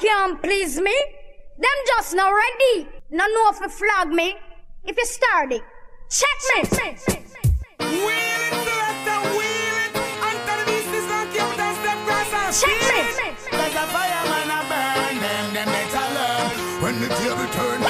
can't please me. Them just not ready. No know if you flag me. If you start it, check me. Wheel it, selector, wheel it. Until the beast is not kept us the grass and Check me. There's a fireman a burn them, them better learn. When the table turn,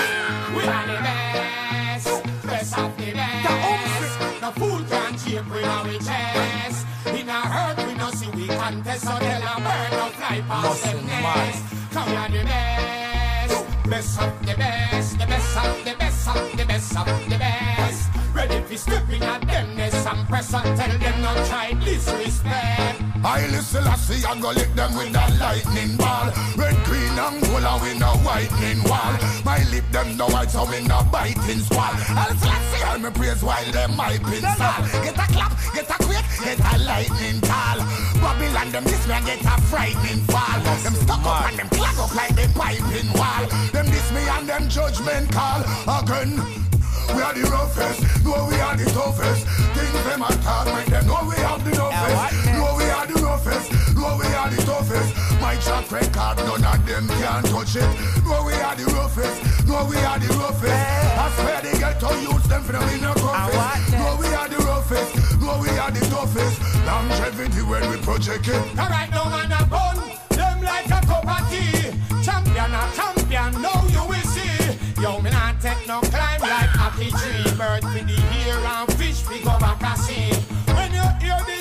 We are the best, best of the the best. umbrella. No fool can shape we know we chest. In a hurt we no see we contest, so tell a bird no fly past them nest. Come are the best, best of the best, the best of the best of the best of the best. Ready for stepping at them nest and press and tell them no try disrespect. I listen, I see, I go lick them with that lightning ball. Red, green, and gold, and we no whitening wall. My lip, them no white, so we no biting squall. I'll see, all me praise while them my pinsal. Get a clap, get a quick, get a lightning call. Babylon, them this man get a frightening fall. Them stuck up and them clog up like they piping wall. Them this me and them judgment call again. We are the roughest, no we are the toughest. Things them attack, make them know we have the toughest. No we are the roughest, no we are the toughest. My track record, none of them can touch it. No we are the roughest, no we are the roughest. I swear they get to use them for them in the toughest. No we are the roughest, no we are the toughest. Longevity when we project it. Alright, no man a bun, them like a cup of tea. Champion a champion, now you will see. Yo, me not take no climb like happy tree. Bird for the ear and fish we go back a sea. When you hear this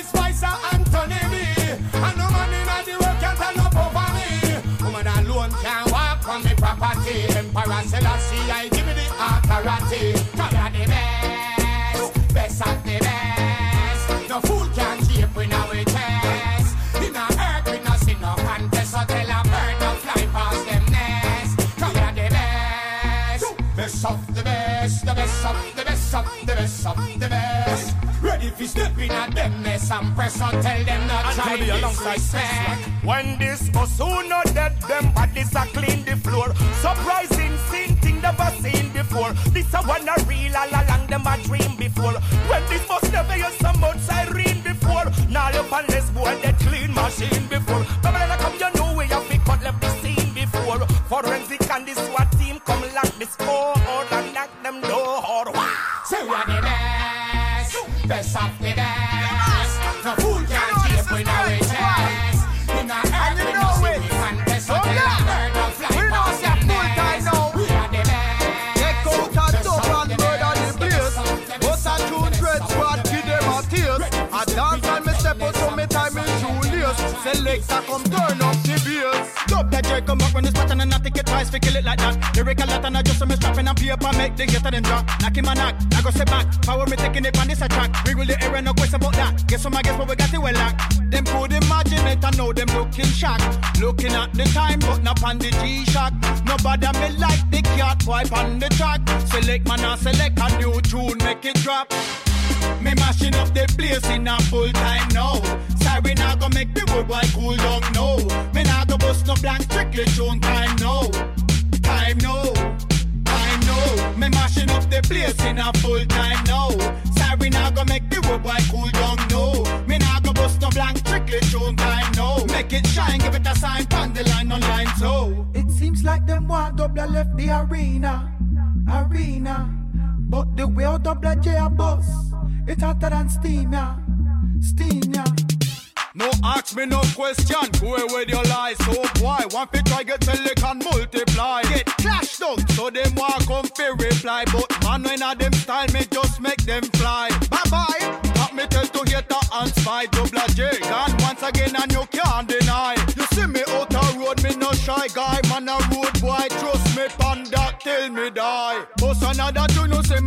property. Emperor Selassie, I give me the authority. Come here the best, best of the best. No fool can shape we now we chest. In a earth we no see no contest, so tell a bird no fly past them nest. Come here the best, best of the best, the best of the best of the best of the best. Ready for stepping at them nest and press on, tell them not try Anthony alongside disrespect. When this not dead, them bodies are clean the floor. Surprising scene, thing never seen before. This a one a real all along them a dream before. When this bus never hear some much siren before. Now you on this boy that clean machine before. I come, you know we have pick up left the scene before. Forensic and this SWAT best, best oh, of the best. No fool can shape we know we chest. In a earth we no see we contest, so tell bird no fly past them nest. We are the best. Take out a dub and murder the place. But a true dread squad give them a taste. A dance me step out so me time is too late. Selector come turn up the bass. Dub that jerk come up when it's pattern and I think twice fi kill it like that. Lyrical lot and I just me strapping and paper make the hater them drop. Knock him a knock, I go sit back. Power me taking it on this attack. Wiggle the air and no question about that. Guess what I guess what we got it well locked. Them could imagine it and know them looking shocked. Looking at the time but not on the G-Shock. Nobody me like the cat wipe on the track. Select man and select a new tune make it drop. Me mashing up the place in a full time now. Sorry, we now go make the boy cool down now. Me now bust no blank strictly tune time now. Time now. Time now. Me mashing up the place in a full time now. Sorry, now go make the good boy cool down now. Me now go bust no blank strictly tune time now. Make it shine, give it a sign, pan the line on line so. It seems like them want double left the arena, arena. But the way out double J a bus, it's hotter than steam, yeah. Steam, yeah. No ask me no question, go away with your lies. So why one fit try get till they can multiply? Get clashed down, so them want come fi reply. But man when a them style me just make them fly. Bye bye. Pop me tell to hate the and spy double J. Gone once again and you can't deny. You see me out a road, me no shy guy. Man a road boy, trust me pan that till me die.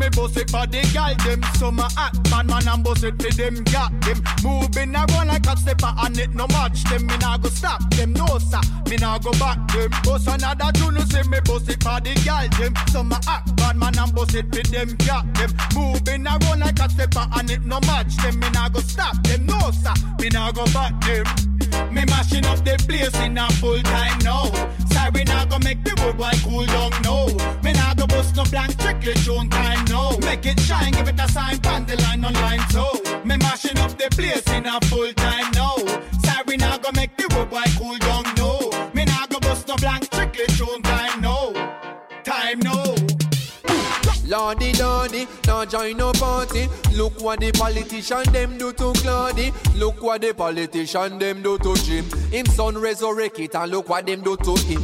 Me boss it for the gal them. So my act man man and boss it for them got them. Moving around like a stepper and it no match them. Me nah go stop them, no sir. Me nah go back them. Boss another tune, you see me boss it for the gal them. My act bad man and boss it for them got them. Moving around like a stepper and it no match them. Me nah go stop them, no sir. Me nah go back them. Me mashing up the place in a full time now. Sorry, now go make the road boy cool down now. Me nah go bust no blank strictly tune time now. Make it shine, give it a sign, pan the line on so. Me mashing up the place in a full time now. Nah join no party. Look what the politician them do to Claudy. Look what the politician them do to Jim. Him son resurrect it and look what them do to him.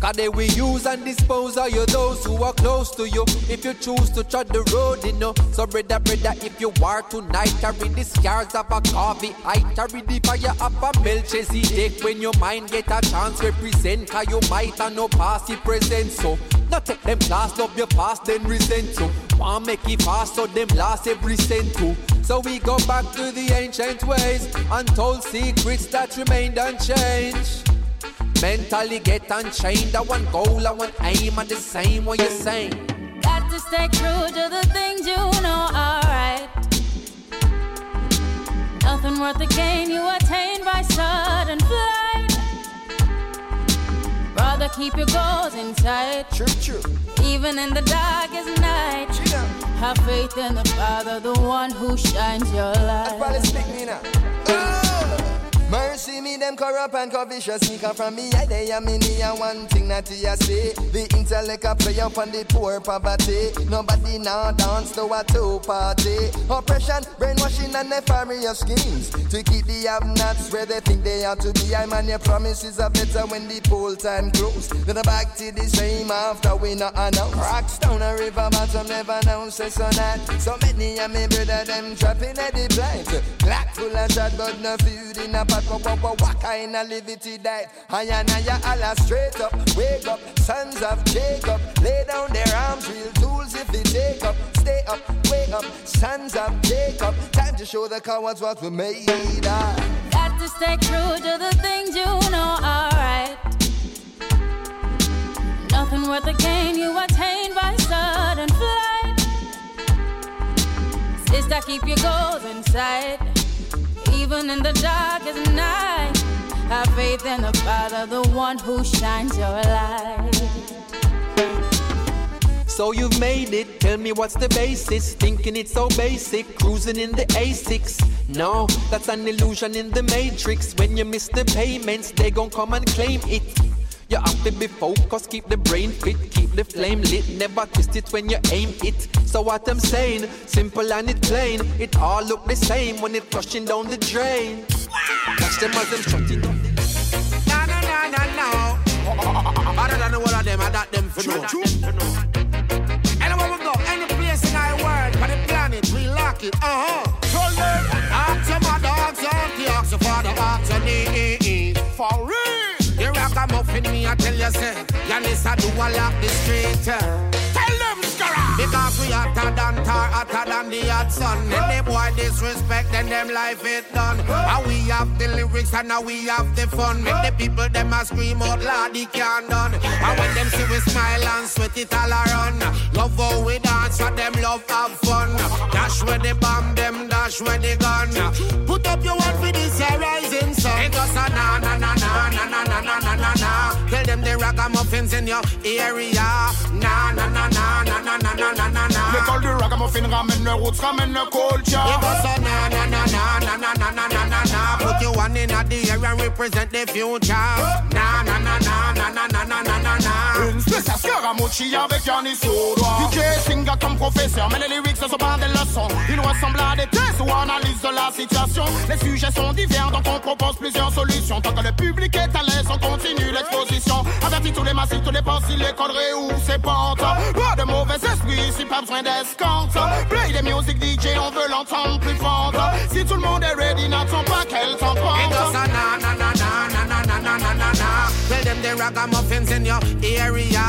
Cause they will use and dispose of you those who are close to you. If you choose to tread the road, you know. So brother, brother, if you are tonight, carry the scars of a coffee. I carry the fire of a Melchizedek. When your mind get a chance, represent. Cause you might have no past, you present. So, not take them class, love your past, then resent. So, want make it fast, so them last every cent too. So we go back to the ancient ways, untold secrets that remained unchanged. Mentally get unchained. I want goal, I want aim, and the same what you're saying. Got to stay true to the things you know are right. Nothing worth the gain you attain by sudden flight. Rather keep your goals in sight. True, true. Even in the darkest night. Have faith in the Father, the one who shines your light. Mercy me, them corrupt and covetous sneaker from me. I they am in here one thing that you say. The intellect a play up on the poor poverty. Nobody now dance to a two party. Oppression, brainwashing and nefarious schemes to keep the have-nots where they think they ought to be. I man, your promises are better when the poll time close. Then I back to the same after we not announce. Rocks down a river bottom, never know say so that. So many of me brother them trapping at the blind. Black full of shot, but no food in a pot. What, what, what, what kind of liberty that? I and I Allah straight up, wake up, sons of Jacob. Lay down their arms, real tools if they take up. Stay up, wake up, sons of Jacob. Time to show the cowards what we made of. Got to stay true to the things you know are right. Nothing worth the gain you attain by sudden flight. Sister, keep your goals in sight. Even in the darkest night, have faith in the Father, the one who shines your light. So you've made it, tell me what's the basis? Thinking it's so basic, cruising in the A6. No, that's an illusion in the matrix. When you miss the payments, they gon' come and claim it. You have to be focused, keep the brain fit, keep the flame lit, never twist it when you aim it. So what I'm saying, simple and it plain, it all look the same when it flushing down the drain. Catch them as them shutting down the No, no, no, no, no. Other than the whole of them, I got them for know. Anywhere we go, any place in our world, on the planet, we lock it. Uh huh. Ragamuffin me, I tell you, say, Yanis, I do a lot the street. Tell them, Skara. Because we hotter than tar, hotter than the hot sun. When them boy disrespect, then them life it done. And we have the lyrics and now we have the fun. Make the people them a scream out loud, they can't done. And when them see we smile and sweat it all around. Love how we dance, and them love have fun. Dash where the bomb, them dash where the gun. Put up your one for this rising sun. It goes a na na na na na na na na na na na. Tell them the ragamuffins in your area. Na na na na na na na na na na na. L'école du ragamuffin ramène le roots, ramène le culture. It goes a na na na na na na na na na na na. Put your one in at the air and represent the future. Na na na na na na na na na na na. Une spéciale Scaramucci avec Yannis au doigt. DJ Singa comme professeur, mais les lyrics ne sont pas des leçons. Ils ressemblent à des tests ou analyse de la situation. Les sujets sont divers, donc on propose plusieurs solutions. Tant que le public est on continue l'exposition. Avertis tous les massifs, tous les les conneries ou ses pentes. Pas de mauvais esprit, si pas besoin d'escompte. Play les music DJ, on veut l'entendre plus forte. Si tout le monde est ready, n'attends pas qu'elle t'emporte. Them ragamuffins in your area.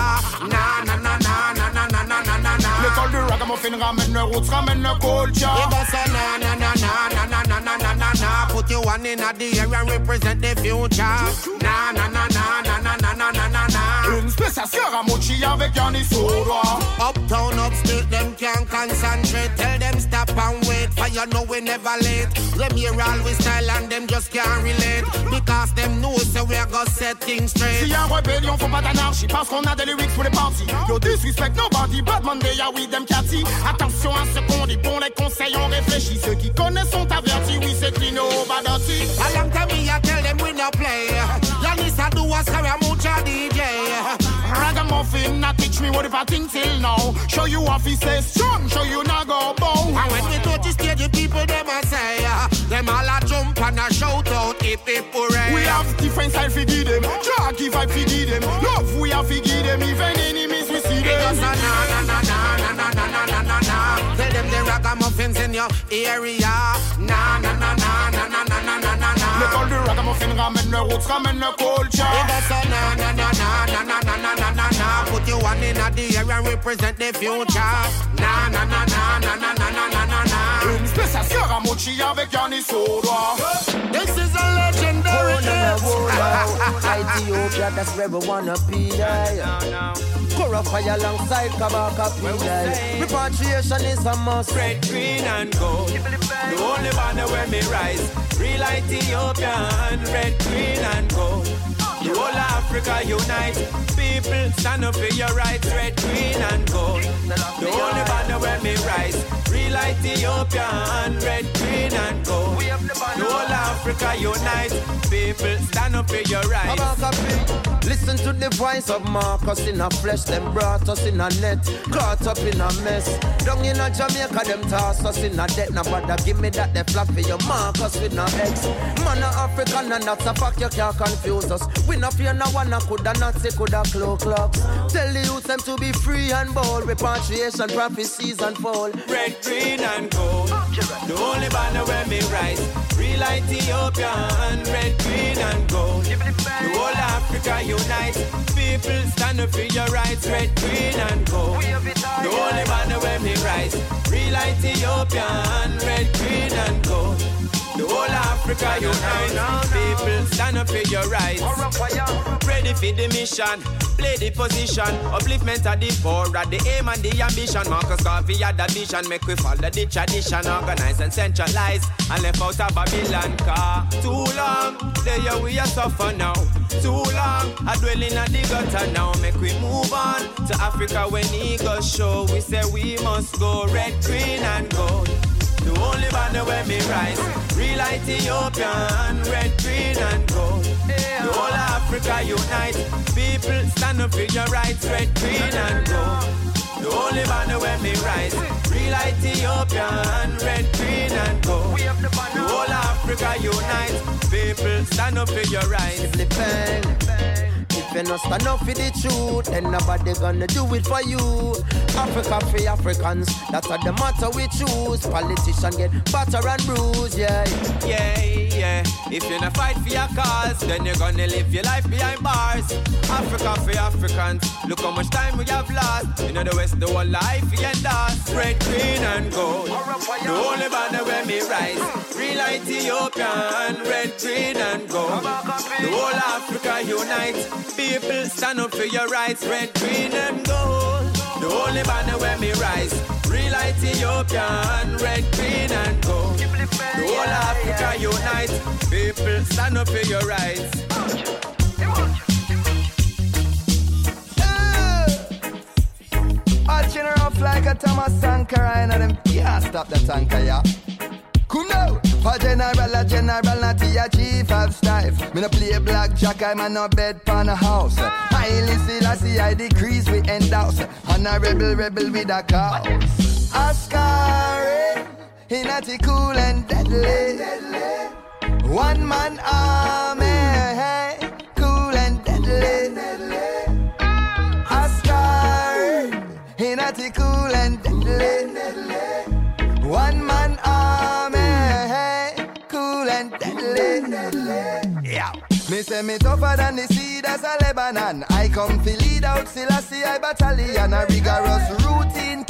Na na na na na na na na na na na. L'école du ragamuffin ramène le roots, ramène le culture. goes a na na na na na na na na na na na. Put your one in the air and represent the future. Na na na na na na na na na na na. Une spéciale Scarra Mucci avec Yaniss Odua. Uptown, upstate, them can't concentrate. Tell them stop and wait, for you know we never late. Them here always style and them just can't relate. Because them know so we go set things straight. A rébellion, faut pas d'anarchie parce qu'on a des lyrics pour les parties. Yo, disrespect nobody, bad Monday, ya we them catty. Attention à ce qu'on dit, bon les conseils, on réfléchit. Ceux qui connaissent sont avertis, oui c'est Clino, Badati. A long time me I tell them we no play. Yanis a do a Scaramucci DJ. Ragamuffin, not teach me what if I think till now. Show you off, he says strong, show you not go bow. And when we touch the stage, the people them a say, them all a jump and a shout out, hip hip hooray. We have different style fi give them, drag if I fi give them, love we have fi give them, even enemies we see It them. goes na na na na na na na na na na na. Tell them the ragamuffins in your area. Na na na na na na na na na na na. Make all the ragamuffin ramen, the roots ramen, the culture. It goes na na na na na na na na na na na. Put your one in the air and represent the future. Na na na na na na spéciale Scarra Mucci avec Yaniss Odua. This is a legendary oh, dance. Oh, Ethiopia, that's where we wanna be. Yeah, yeah. Kura fire alongside Kabaka P. Repatriation is a must. Red, green, and gold. The only banner where me rise. Real Ethiopian, red, green, and gold. The whole of Africa unite. People stand up for your rights, red, green, and gold. The only banner where me rise. Real Ethiopian, red, green, and gold. We have The whole Africa unite. People stand up for your rights. Listen to the voice of Marcus in a flesh. Them brought us in a net, caught up in a mess. Down in a Jamaica, them toss us in a debt. Now, bother give me that they flap for your Marcus with no X. Man, a African, and that's a fact you can't confuse us. We no fear no one, coulda not say coulda cloak clocks. Tell the youth them to be free and bold. Repatriation, prophecies unfold. red, green, and gold. The only banner where me rise. Real Ethiopian, red, green, and gold. The whole Africa unite. People stand up for your rights, red, green, and gold. The only banner where me rise. Real Ethiopian, red, green, and gold. The whole Africa unite. Stand up for your rights. Ready for the mission, play the position. Upliftment of the poor, at the aim and the ambition. Marcus Garvey had the vision, make we follow the tradition. Organize and centralize, and left out of Babylon car. Too long, there we are suffer now. Too long, I dwell in a the gutter now. Make we move on to Africa when eagles show. We say we must go red, green, and gold. The only banner where me rise Real Ethiopian Red, green and gold. The whole Africa unite. People stand up for your rights Red, green and gold. The only banner where me rise. Real Ethiopian Red, green and gold. The whole Africa unite. People stand up for your rights. If you not stand up for the truth, then nobody gonna do it for you. Africa for Africans, that's what the matter we choose. Politician get batter and bruise, yeah. Yeah, yeah. If you not fight for your cause, then you're gonna live your life behind bars. Africa for Africans, look how much time we have lost. You know the West, the whole life we endorse. Red, green, and gold. The only banner where me rise. Real Ethiopian, red, green, and gold. The whole Africa unite. People stand up for your rights. Red, green, and gold. The only banner where me rise. Real Ethiopian, red, green, and gold. The whole Africa unite. People stand up for your rights. Arching her off like a Thomas Sankara and them can't stop the tanker, yeah. Come now, for general, a general, not a chief of staff. Me no play blackjack, I'm a no bed pan a house. Haile Selassie, I decrease we end house. And a rebel, rebel with a cause. Oscar, eh? Not cool and deadly. One man army, cool and deadly. Oscar, he not cool and deadly. One man army, hey, cool and deadly. Yeah. Me say me tougher than the cedars of Lebanon. I come to lead out Selassie I battalion. A rigorous routine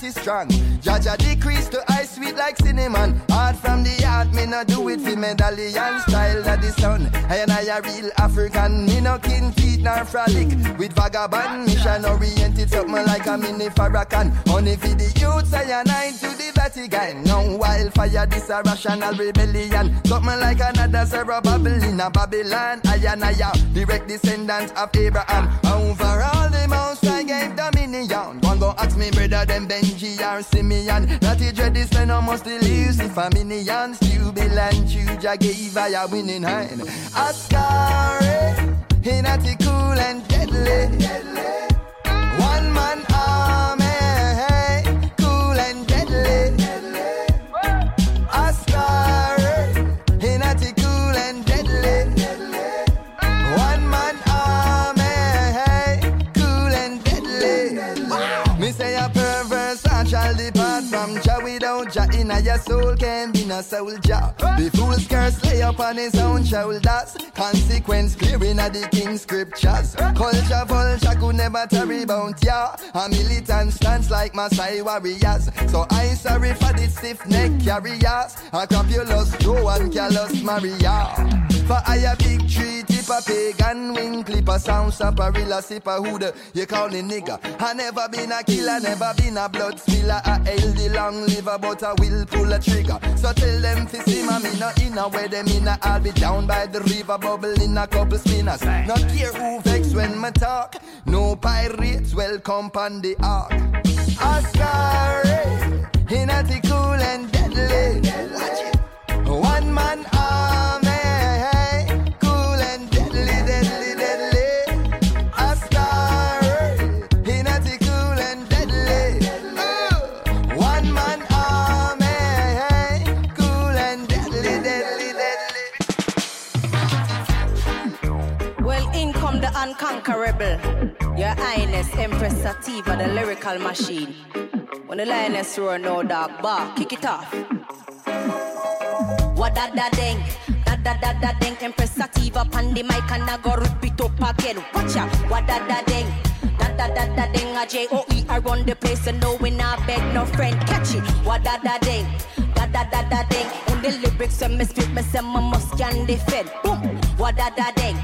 this natty strong. Jaja decrease to ice sweet like cinnamon. Hard from the heart, me no do it for medallion style of the sun. I and I a real African. Me no kin feet nor frolic with vagabond. Mission oriented something like a mini Farrakhan. Only for the youths I and I to the Vatican. No wildfire, this a rational rebellion. Something like another Zerubbabel in a Babylon. I and I a direct descendant of Abraham. Over all the most I gave dominion. One go ask me brother them Benji or Simeon. That he dread this man almost Lucifer minions. Jubil and Juja gave I a winning hand. Oscar, he not cool and deadly. One your soul can be no soldier. The fool's curse lay upon his own shoulders. Consequence clearing of the king's scriptures. Culture vulture could never tarry bout ya. A militant stance like Masai warriors. So I sorry for the stiff neck carriers. A crapulous Joe and callous Maria. For I a big tree tip a pagan wing clip a sound saparilla sip a hood. You call me nigga. I never been a killer, never been a blood spiller. A healthy long liver, but I will pull a trigger. So tell them to see me no in a where them in a I'll be down by the river bubbling a couple spinners. Not care who vex when me talk. No pirates welcome on the ark. Oscar in a cool and deadly. Unconquerable. Your Highness Empress Sativa, the lyrical machine. When the lioness roar, no dog bark, kick it off. What da da ding, da da da da ding. Empress Sativa pan the mic and I go rip it up again. Watch out, what da da ding. Da da da da ding, a J O E I run the place and no we not beg no friend. Catch it, what da da ding, da da da da ding. In the lyrics when me spit, me say my must can defend. Boom, what da da ding,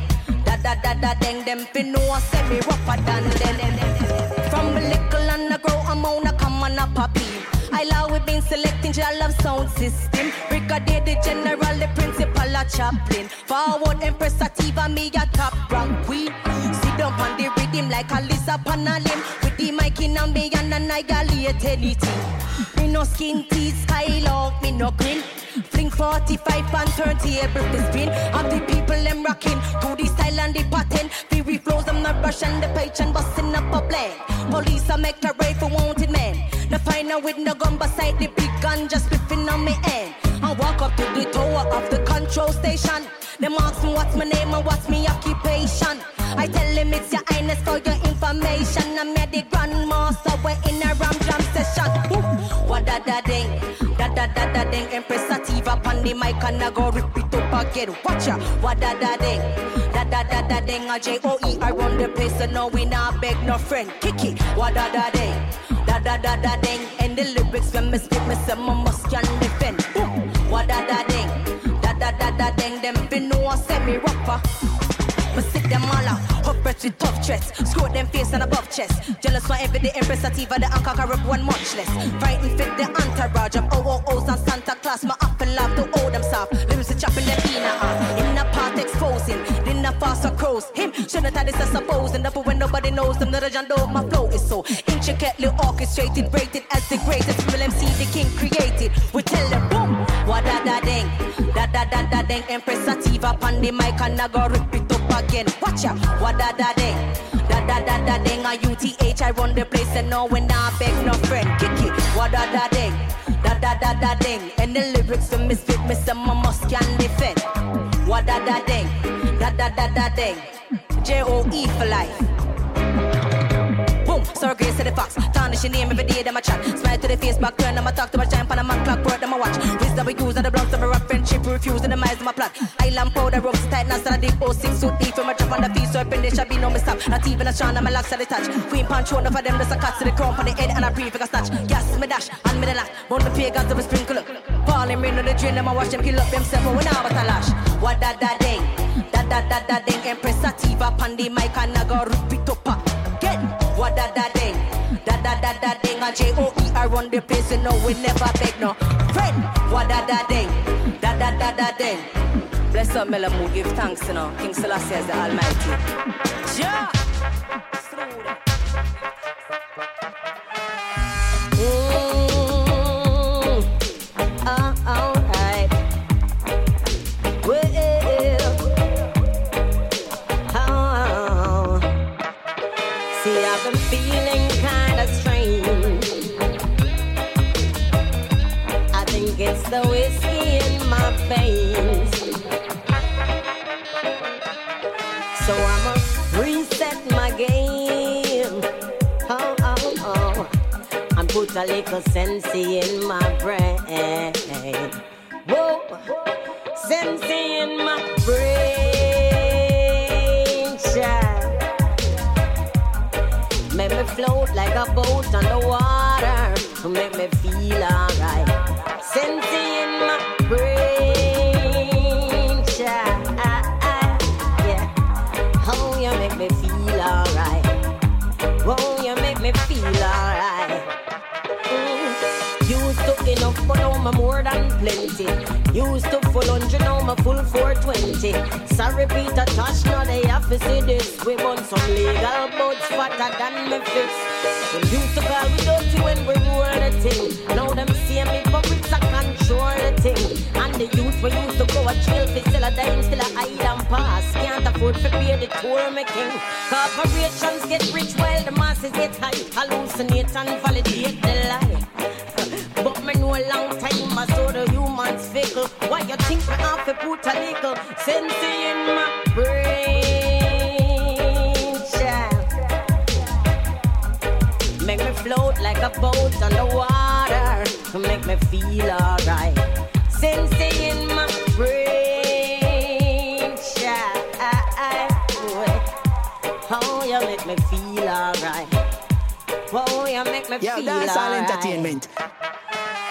da da da da ding. Them fin know say me rougher than them. From a little and I grow, I'm on a come on a poppy. I love we been selecting your love sound system. Brigadier the general, the principal, a chaplain. Forward Empress Sativa, me a top rank queen. Sit down on the rhythm like a lizard on a limb. With the mic in a me and annihilate anything. Me no skin teeth, skylark, me no grin. Fling 45 and turn table to spin. Of the people them rocking to the style and the pattern. Fury flows, I'm not rushing the page and busting up a blend. Police I make a raid for wanted men. The final with no gun beside the big gun just spiffing on me end. I walk up to the tower of the control station. Them ask me what's my name and what's my occupation. I tell them it's your highness for your information. I'm at the grandmaster, we're in a ram jam session. What da da ding, da da da da ding. Empress Sativa pan the mic and I go rip it up again. Watch out, what da da ding, da da da da ding. A J O E I run the place and no we not beg no friend. Kick it, what da da ding, da da da da ding. And the lyrics when me spit me say my must can defend. What da da ding, da da da da ding. Them fin know I say me Me sick them all up, out, upwards with tough chest. Screw them face and above chest. Jealous for every day, Empress Sativa, the anchor unconquerable one much less. Frightened fit the entourage of OOOs and Santa Claus. My up and love to hold them soft. Lyrics chopping them in half. In the part exposing, then the faster crows. Him, shouldn't have this as supposing. Therefore, when nobody knows them, the legend know my flow is so intricately orchestrated, rated as the greatest. Will MC the king created. We tell them, ding. Empress Sativa, pan the mic and I go rip it up again. Watch out, what da da ding, da da da da ding. A UTH, I run the place and no when I beg no friend. Kick it, what da da ding, da da da da ding. And the lyrics for misfit, me say my must can defend. What da da ding, da da da da ding. J O E for life. Boom, sorry, grace to the fox. Tarnish your name every day, them a chat. Smile to the face, back turn, them a talk to my giant, and a man clock, refuse, and miles, them a plot. Island powder, ropes tight, now stand a deep, oh, six suit deep, from a drop on the feet, so open, there shall be no mistake. Not even a and my locks at the touch. Queen punch, one of them, there's a cut to the crown, on the head, and a pre figure snatch. Gas, me dash, and me the lash. Burn the pagans, them a sprinkle up. Falling rain on the drain, them a wash them, kill up themselves, but when I was a lash. What da da ding, da da da da ding, Empress Sativa, Pandy, Mike, and I go rip it up. Uh. Get what da da ding, da da da da ding. A J O E I run the place, you know we never beg no friend. What da da ding, da da da da ding. Bless up, Melamu, give thanks, you know. King Selassie is the Almighty. Yeah. Put a little sense in my brain. Whoa, sense in my brain, child. Make me float like a boat on the water. Make me feel alright. 20. Sorry, Peter Tosh, now they have to see this. We want some legal boats fatter than me fist. We used to call we dirty when we were the thing. Now them see me puppets are control the thing. And the youth we used to go a chill fi still a dime, still a hide and pass. Can't afford to pay the tour making. Corporations get rich while the masses get high. Hallucinate and validate the lie. but me know a long time I saw the youth fickle. Why you think me have to put a little sense in my brain, child? Make me float like a boat on the water. Make me feel alright. Sense in my brain, child. Oh, you make me feel alright. Oh, you make me Yo, feel that's all alright. entertainment.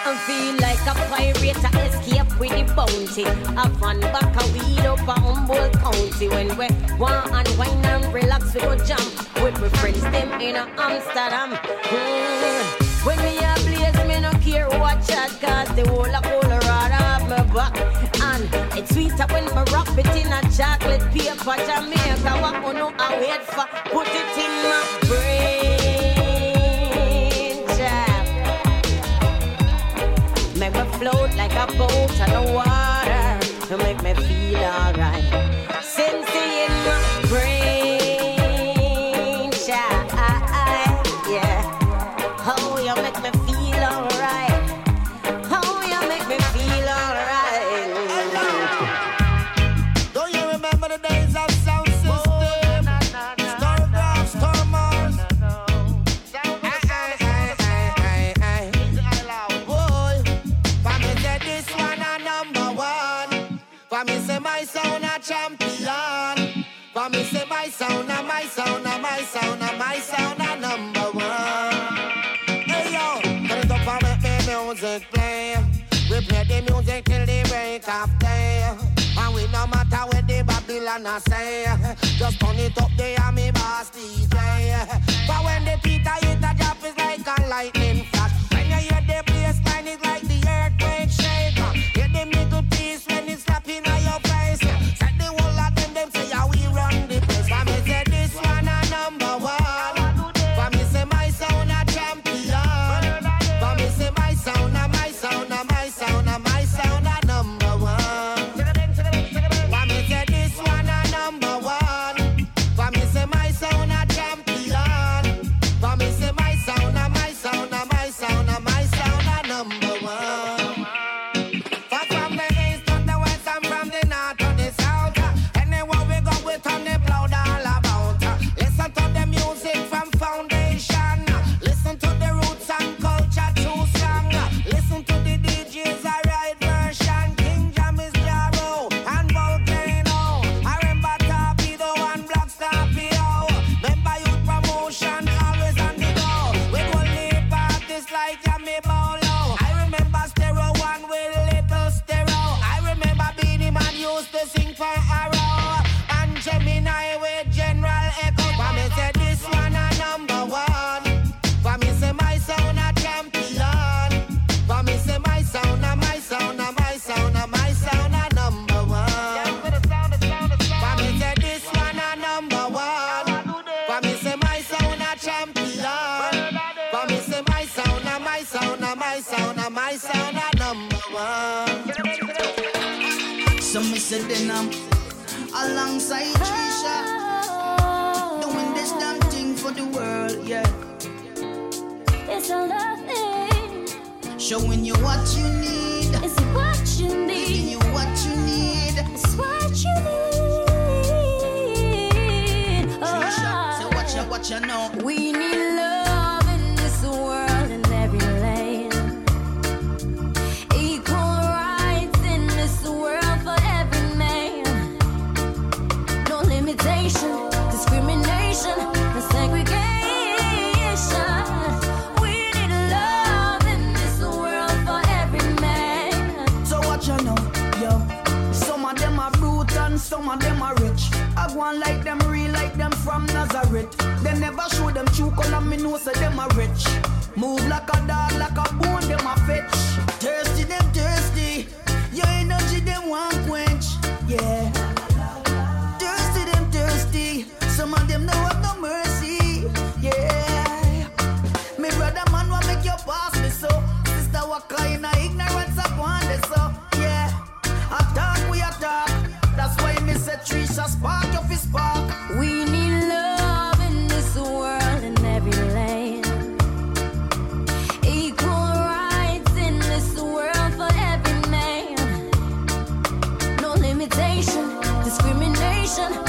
I feel like a pirate to escape with the bounty. A van back a weed up a Humboldt County. When we want and wine and relax, we go jump with my friends them in a Amsterdam. Mm. When me a blaze, me no care what chat, cause the whole of Colorado have my back. And it's sweeter when me wrap it in a chocolate paper. Jamaica, what know I wait for? Put it in my brain, like a boat discrimination,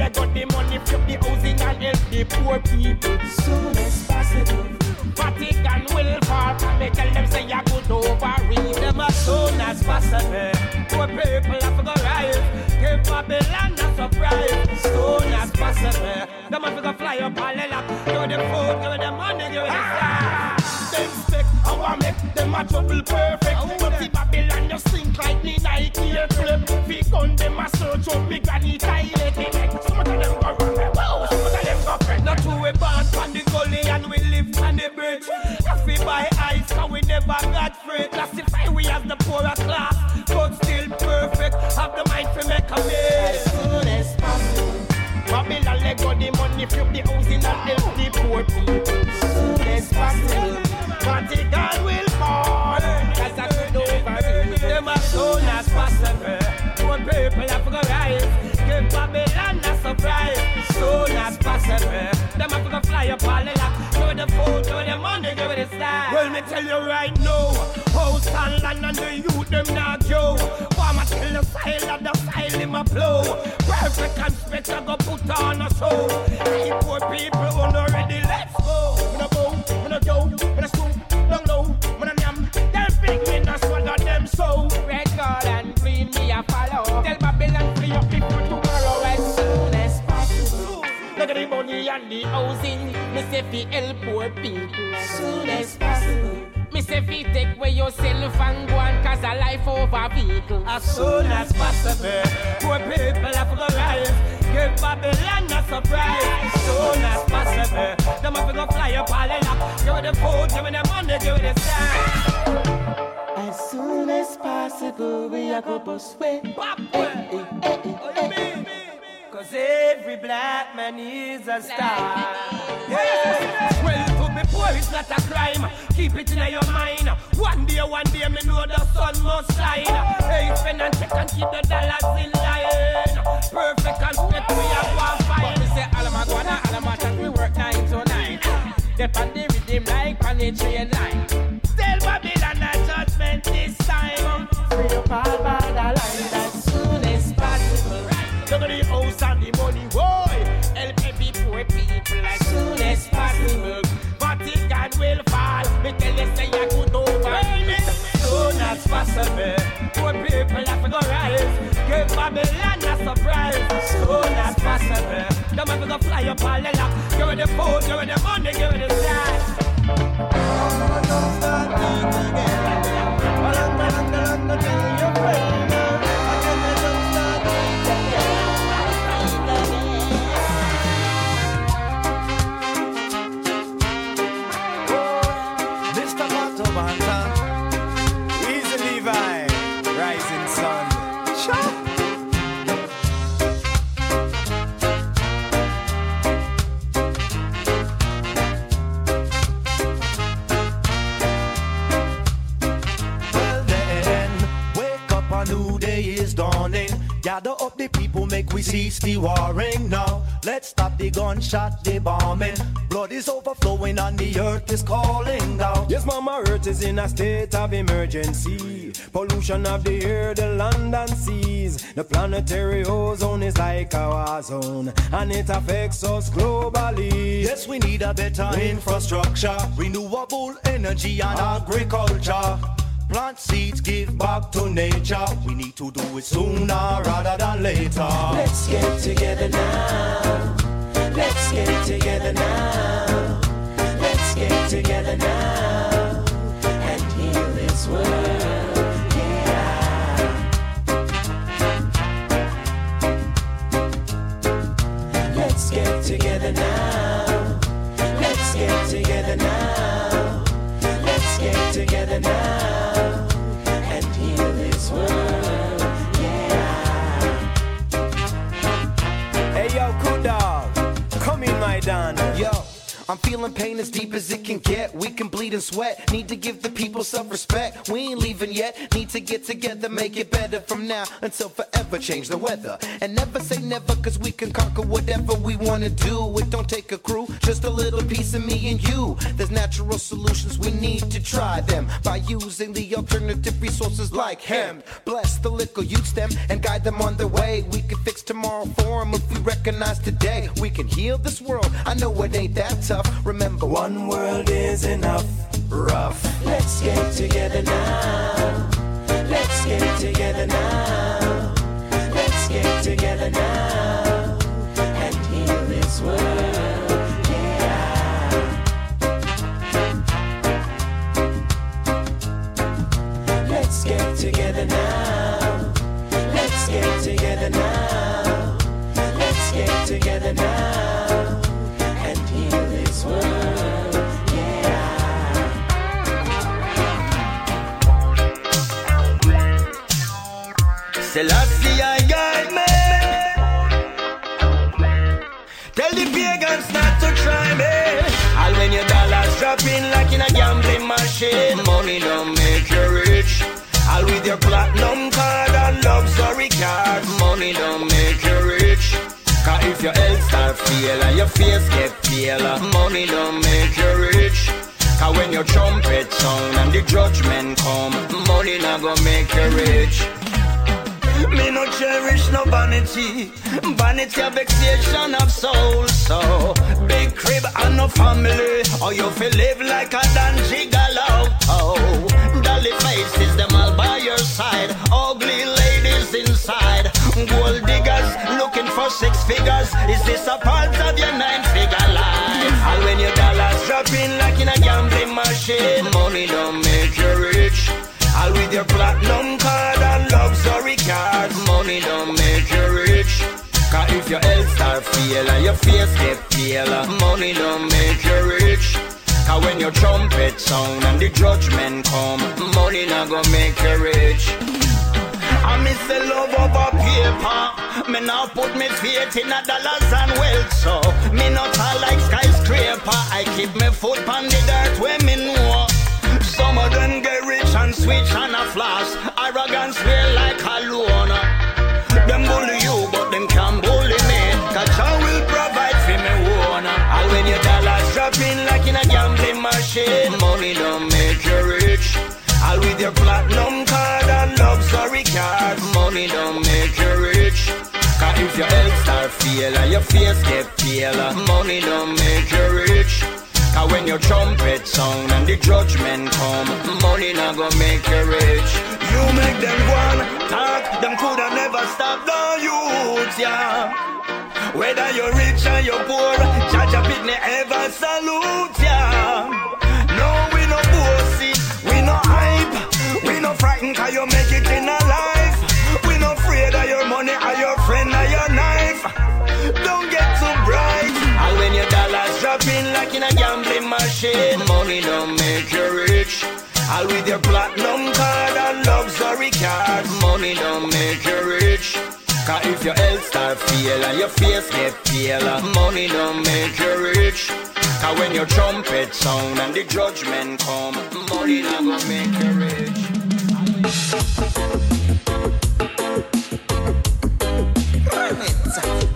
They got the money from the housing and help the poor people. Soon as possible. Vatican will fall and they tell them say you could overread them as soon as possible. Poor people have to rise. Give Babylon a surprise. Soon as possible. Them have to fly up all the lap. Give the food, give the money, give the ah! star. Them spec, how I make them a trouble perfect. But the Babylon just sink like the Nike air flip. Fi gun them a search up big granny toilet. He make some of them go run. Whoa, some of them go friend. Not true we born on the gully and we live on the bridge. If we buy ice, cause we never got free. Classify we as the poorer class, but still perfect. Have the mind to make a mess. As soon as possible. Babylon let go the money from the housing and help the poor people. Me tell you right now. House and land and the youth them not go. Farmer tell the style of the style in my blow. Perfect and spectacle go put on a show. Hey, poor people who not and the housing. Me say fi help poor people as soon as possible. Me say fi take away yourself and go and cause a life over vehicle as soon as possible. Poor people have to rise. Give Babylon a surprise as soon as possible. Them have to go fly up all the lap. Give me the food, give me the money, give me the star. As soon as possible, we are go bust way. Cause every black man is a star. Yeah. Well, to be poor is not a crime. Keep it in your mind. One day, one day, me know the sun must shine. Hey, spend and check and keep the dollars in line. Perfect and straight, we are one fine. But we say, Alamagwana, Alamata, we work nine to nine. Step on the rhythm like on the train line. Tell Babylon a judgment this time. Free up all by Babylon a surprise. Soon as possible. Them have to fly up all the lot. Give me the food, give me the money, give me the style. gunning. We cease the warring now. Let's stop the gunshot, the bombing. Blood is overflowing and the earth is calling out. Yes, Mama Earth is in a state of emergency. Pollution of the air, the land and seas. The planetary ozone is like a war zone, and it affects us globally. Yes, we need a better infrastructure, renewable energy and agriculture. Plant seeds, give back to nature. We need to do it sooner rather than later. Let's get together now. Let's get together now. Let's get together now and heal this world. Let's get together now. Let's get together now. Get together now and heal this world. Yeah. Hey yo, cool dog, come in my dan. Yo. I'm feeling pain as deep as it can get. We can bleed and sweat. Need to give the people self respect. We ain't leaving yet. Need to get together, make it better from now until forever. Change the weather. And never say never, cause we can conquer whatever we wanna do. It don't take a crew, just a little piece of me and you. There's natural solutions, we need to try them by using the alternative resources like hemp. Bless the liquor youths them and guide them on their way. We can fix tomorrow for 'em if we recognize today. We can heal this world. I know it ain't that tough. Remember, one world is enough. Rough. Let's get together now. Let's get together now. Let's get together now Money don't make you rich all with your platinum card and luxury cards, money don't make you rich. Cause if your health start and your face get pale, money don't make you rich. Cause when your trumpet sound and the judgment come, money not gonna make you rich. I miss the love of over paper. Me now put me faith in a dollars and wealth, so me not a like skyscraper. I keep me foot on the dirt where me know. Some of them get rich and switch and a flash. Arrogance feel like a loan. Them bully you, but them can't bully me. Cause I will provide for me one. And when your dollars drop in like in a gambling machine, money don't make you rich. All with your platinum card and luxury card, money don't make you rich. Cause if your health start fail and your face get pale, money don't make you rich. Cause when your trumpet sound and the judgment come, money not gonna make you rich. You make them one talk, them coulda never stop the youths, yeah. Whether you're rich or you're poor, judge a me ever salute, yeah. No, we no bossy, we no hype, we no frightened cause you make it in All with your platinum card and luxury card. Money don't make you rich. Cause if your health start fail and your face get pale, money don't make you rich. Cause when your trumpet sound and the judgment come, money don't make you rich. Hermits.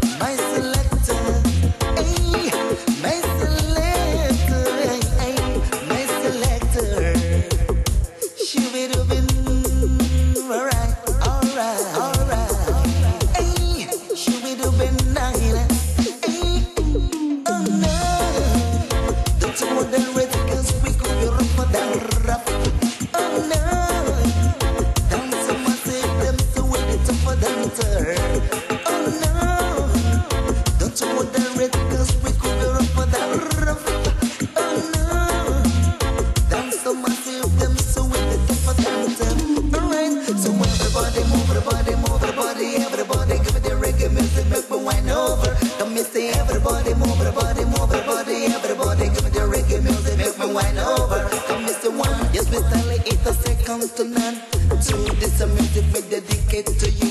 listen on to this music we dedicate to you.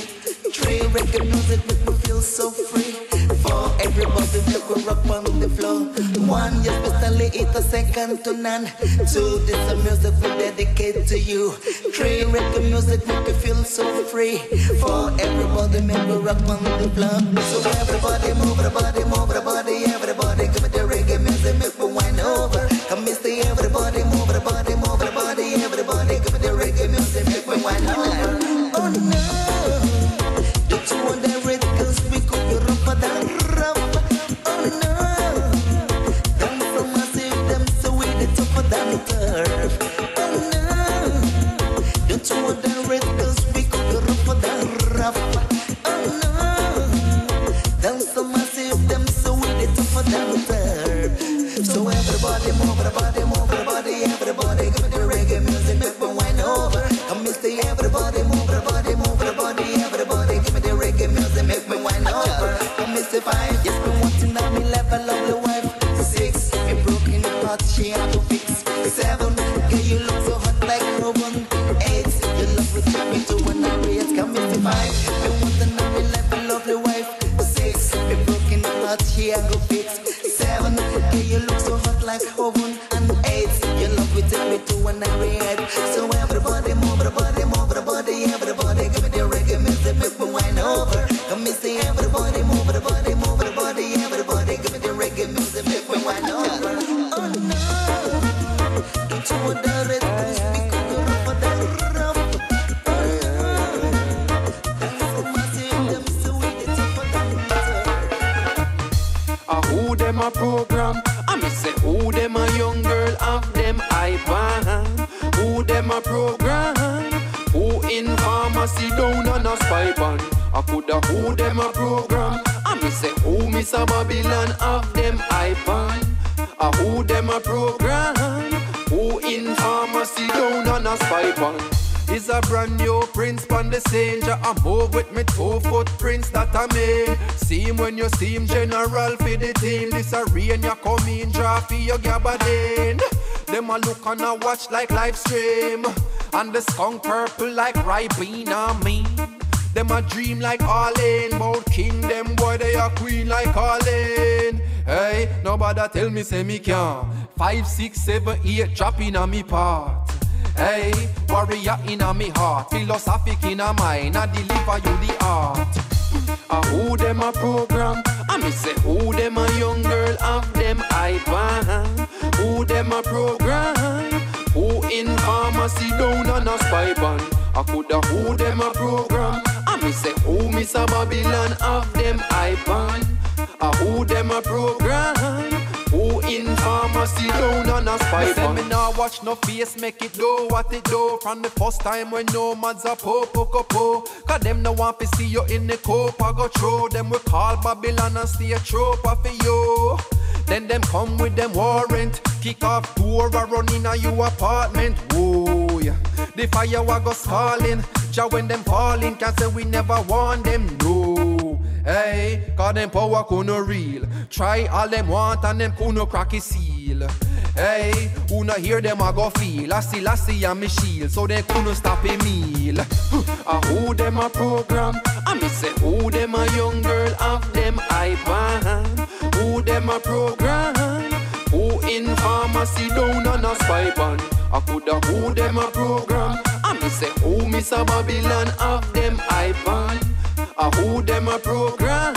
Three record music make me feel so free. For everybody look rock on the floor. One especially it's a second to none. Two this music we dedicate to you. Three record music make me feel so free. For everybody make me rock on the floor. So everybody move, everybody move. Heart, she have to fix. Seven, girl you look a? Is a brand new prince on the scene. Ja, I move with me two footprints that I made. See him when you see him, general for the team. This a rain, you come in, draw for your gabardine. Them a look and a watch like live stream. And the skunk purple like Ribena me. Them a dream like Arlene. Bout king, them boy, they a queen like Arlene. Hey, nobody tell me say me can. Five, six, seven, eight, drop in a me part. Hey, warrior in a me heart, philosophic in a mind, I deliver you the art. Uh, who them a program? I me say who them a young girl of them I iPad. Who them a program? Who in pharmacy down on a spy ban? I coulda who them a program? I me say who Miss a Babylon of them I iPad. Uh, who them a program? Who in pharmacy down on a spy ban? Me nah watch no face, make it do what it do. From the first time when no man's a po po po po. Cause them no want to see you in the cope, I go throw them we call Babylon and stay a trope for you. Then them come with them warrant, kick off door or run in a you apartment. Whoa, yeah. The fire wa go stalling, ja when them falling, can't say we never want them. No. Hey, cause them power kuno real. Try all them want and them kuno crack seal. Hey, who no hear them I go feel. I see, I see, I'm shield, so they couldn't stop a meal. Uh, who them a program? I me say who them a young girl of them iPad. Who them a program? Who in pharmacy down on a spy ban? I coulda who them a program? I me say who Miss a Babylon of them iPad. Uh, who them a program?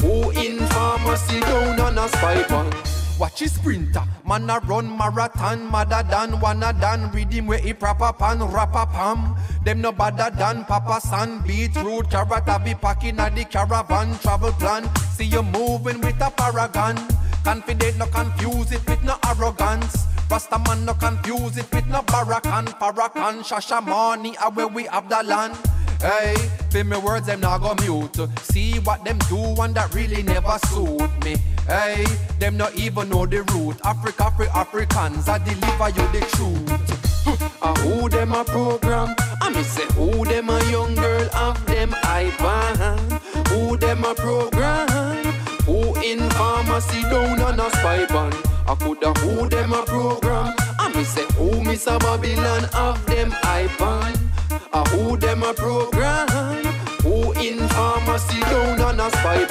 Who in pharmacy down on a spy ban? Watch his sprinter, man a run marathon, madder than wanna done, rhythm where he proper pan, rapper pam. Them no badder than Papa San, beetroot, carrot, I be packing at the caravan, travel plan. See you moving with a paragon. Confident, no confuse it with no arrogance. Rasta man no confuse it with no barakan, parakan, Shashamane, where we have the land. Hey, feel me words, them not go mute. See what them do and that really never suit me. Hey, them not even know the root. Africa for Africans, I deliver you the truth. Uh, who them a program? I me say who them a young girl of them iPad. Who them a program? Who in pharmacy down on a spy ban? I coulda who them a program? I me say who Miss a Babylon of them iPad. A who them a program? Who in pharmacy down on a spy